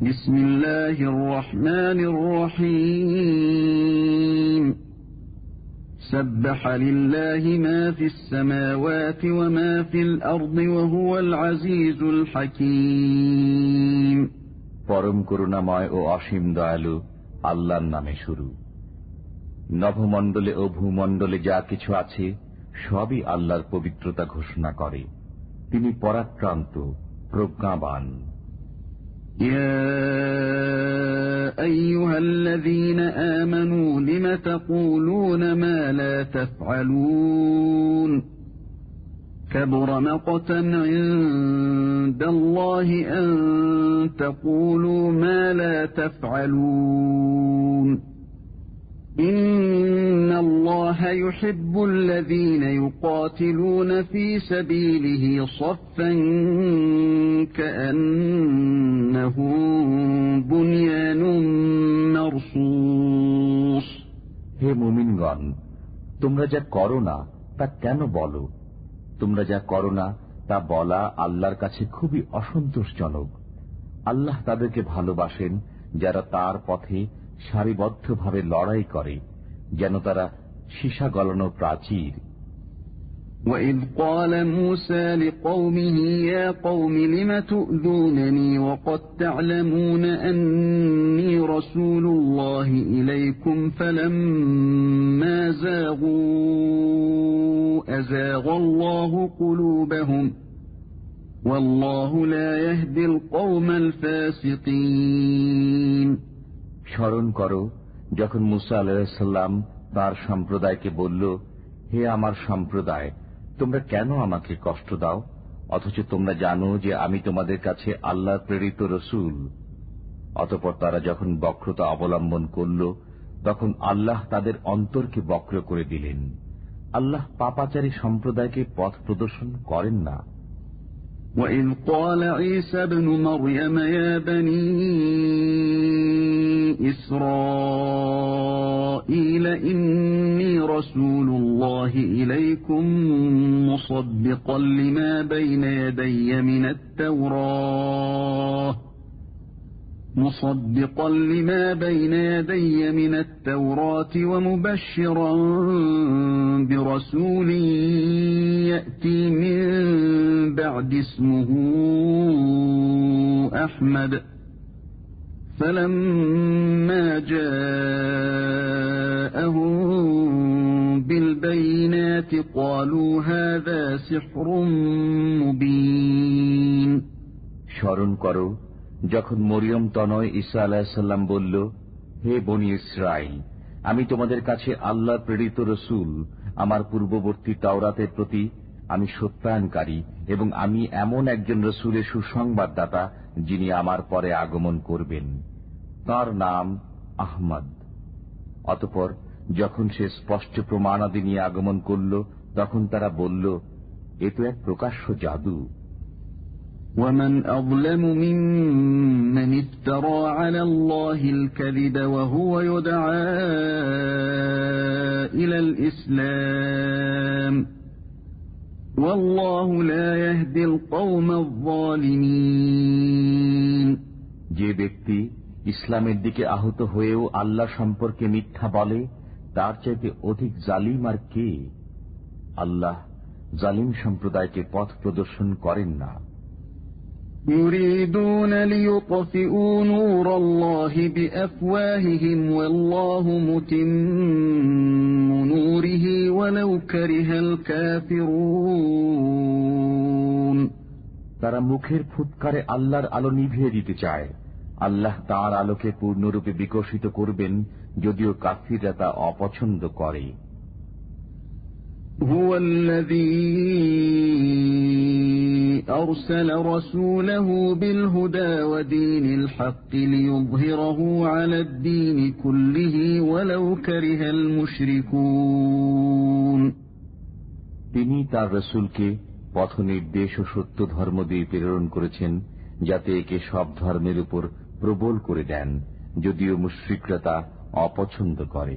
بسم الله الرحمن الرحيم سبح لله ما في السماوات وما في الأرض وهو العزيز الحكيم পরম করুণাময় ও অসীম দয়ালু আল্লাহর নামে শুরু নভমণ্ডলে ও ভূমণ্ডলে যা কিছু আছে সবই আল্লাহর পবিত্রতা ঘোষণা করে তিনি পরাক্রান্ত প্রজ্ঞাবান يا أيها الذين آمنوا لم تقولون ما لا تفعلون؟ كبر مقتا عند الله أن تقولوا ما لا تفعلون. إن الله يحب الذين يقاتلون في سبيله صفا كأنهم بنيان مرصوص হে মুমিনগণ তোমরা যা করো না তা কেন বলো তোমরা যা করো না তা বলা আল্লাহর কাছে খুবই অসন্তোষজনক আল্লাহ তাদেরকে ভালোবাসেন যারা তার পথে সারিবদ্ধভাবে লড়াই করে যেন তারা সীসা গলানো প্রাচীর وَإِذْ قَالَ مُوسَى لِقَوْمِهِ يَا قَوْمِ لِمَ تُؤْذُونَنِي وَقَدْ تَعْلَمُونَ أَنِّي رَسُولُ اللَّهِ إِلَيْكُمْ فَلَمَّا زَاغُوا أَزَاغَ اللَّهُ قُلُوبَهُمْ وَاللَّهُ لَا يَهْدِي الْقَوْمَ الْفَاسِقِينَ স্মরণ করো যখন মুসা আলাহিসাল্লাম তার সম্প্রদায়কে বলল হে আমার সম্প্রদায় তোমরা কেন আমাকে কষ্ট দাও অথচ তোমরা জানো যে আমি তোমাদের কাছে আল্লাহ প্রেরিত রসুল অতপর তারা যখন বক্রতা অবলম্বন করল তখন আল্লাহ তাদের অন্তরকে বক্র করে দিলেন আল্লাহ পাপাচারী সম্প্রদায়কে পথ প্রদর্শন করেন না وَإِذْ قَالَ عِيسَى ابْنُ مَرْيَمَ يَا بَنِي إِسْرَائِيلَ إِنِّي رَسُولُ اللَّهِ إِلَيْكُمْ مُصَدِّقًا لِمَا بَيْنَ يَدَيَّ مِنَ التَّوْرَاةِ مصدقا لما بين يدي من التوراة ومبشرا برسول يأتي من بعد اسمه أحمد فلما جاءهم بالبينات قالوا هذا سحر مبين স্মরণ করো যখন মরিয়ম তনয় ঈসা আলাহিসাল্লাম বলল হে বনি ইসরাইল আমি তোমাদের কাছে আল্লাহ প্রেরিত রসুল আমার পূর্ববর্তী তাওরাতের প্রতি আমি সত্যায়নকারী এবং আমি এমন একজন রসুলের সুসংবাদদাতা যিনি আমার পরে আগমন করবেন তার নাম আহমদ অতপর যখন সে স্পষ্ট প্রমাণাদি নিয়ে আগমন করল তখন তারা বলল এ তো এক প্রকাশ্য জাদু ومن أظلم ممن افترى على الله الكذب وهو يدعى إلى الإسلام যে ব্যক্তি ইসলামের দিকে আহত হয়েও আল্লাহ সম্পর্কে মিথ্যা বলে, তার চাইতে অধিক জালিম আর কে? আল্লাহ জালিম সম্প্রদায়কে পথ প্রদর্শন করেন না। يريدون ليطفئوا نور الله بأفواههم والله متم نوره ولو كره الكافرون তারা মুখের ফুৎকারে আল্লাহর আলো নিভিয়ে দিতে চায় আল্লাহ তার আলোকে পূর্ণরূপে বিকশিত করবেন যদিও কাফিররা তা অপছন্দ করে هو الذي أرسل رسوله بالهدى ودين الحق ليظهره على الدين كله ولو كره المشركون তিনি তার রসুলকে পথ নির্দেশ ও সত্য ধর্ম দিয়ে প্রেরণ করেছেন যাতে একে সব ধর্মের উপর প্রবল করে দেন যদিও মুশ্রিকরা তা অপছন্দ করে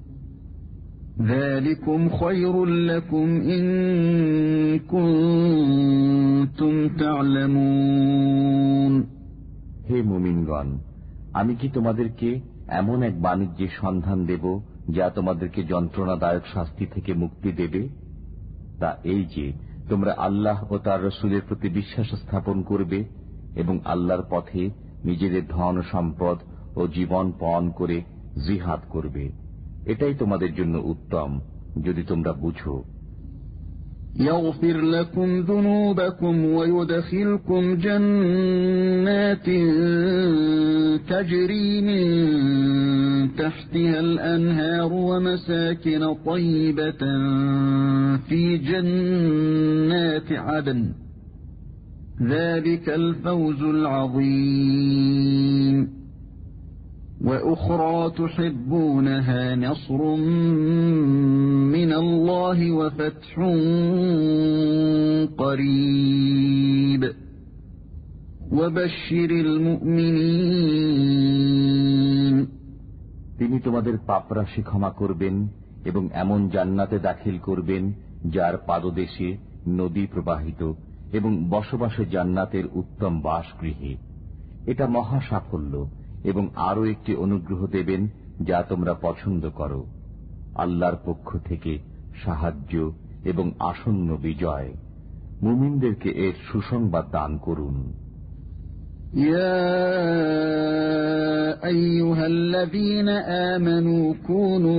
ذلكم خير لكم إن كنتم تعلمون হে মুমিনগণ আমি কি তোমাদেরকে এমন এক বাণিজ্যের সন্ধান দেব যা তোমাদেরকে যন্ত্রণাদায়ক শাস্তি থেকে মুক্তি দেবে তা এই যে তোমরা আল্লাহ ও তার রসুলের প্রতি বিশ্বাস স্থাপন করবে এবং আল্লাহর পথে নিজেদের ধন সম্পদ ও জীবন পণ করে জিহাদ করবে এটাই তোমাদের জন্য উত্তম যদি তোমরা বুঝো يغفر لكم ذنوبكم ويدخلكم جنات تجري من تحتها الأنهار ومساكن طيبة في جنات عدن ذلك الفوز العظيم وأخرى تحبونها نصر من الله وفتح قريب وبشر المؤمنين তিনি তোমাদের পাপরাশি ক্ষমা করবেন এবং এমন জান্নাতে দাখিল করবেন যার পাদদেশে নদী প্রবাহিত এবং বসবাসে জান্নাতের উত্তম বাসগৃহে এটা মহা সাফল্য এবং আরও একটি অনুগ্রহ দেবেন যা তোমরা পছন্দ করো আল্লাহর পক্ষ থেকে সাহায্য এবং আসন্ন বিজয় মুমিনদেরকে এর সুসংবাদ দান করুন يا أيها الذين آمنوا كونوا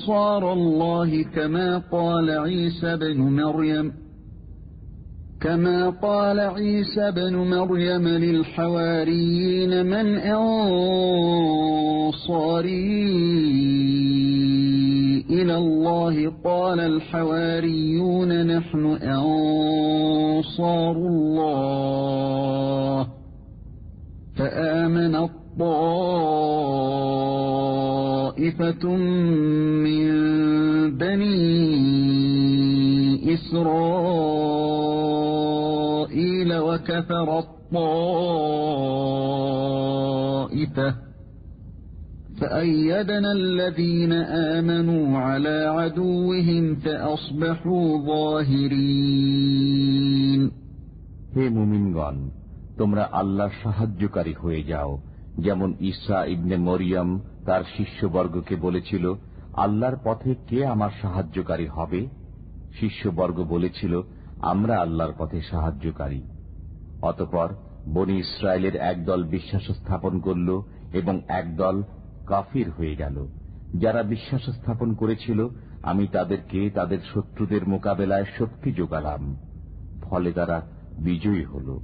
أنصار الله كما قال عيسى بن مريم كما قال عيسى بن مريم للحواريين من أنصاري إلى الله قال الحواريون نحن أنصار الله فآمن الطائفة إسرائيل وكفر الطائفة فأيدنا الذين آمنوا على عدوهم فأصبحوا ظاهرين হে মুমিনগণ তোমরা আল্লাহর সাহায্যকারী হয়ে যাও যেমন ঈসা ইবনে মরিয়ম তার শিষ্যবর্গকে বলেছিল আল্লাহর পথে কে আমার সাহায্যকারী হবে শিষ্যবর্গ বলেছিল আমরা আল্লাহর পথে সাহায্যকারী অতপর বনি ইসরায়েলের একদল বিশ্বাস স্থাপন করল এবং একদল কাফির হয়ে গেল। যারা বিশ্বাস স্থাপন করেছিল, আমি তাদেরকে তাদের শত্রুদের মোকাবেলায় শক্তি যোগালাম। ফলে তারা বিজয়ী হল।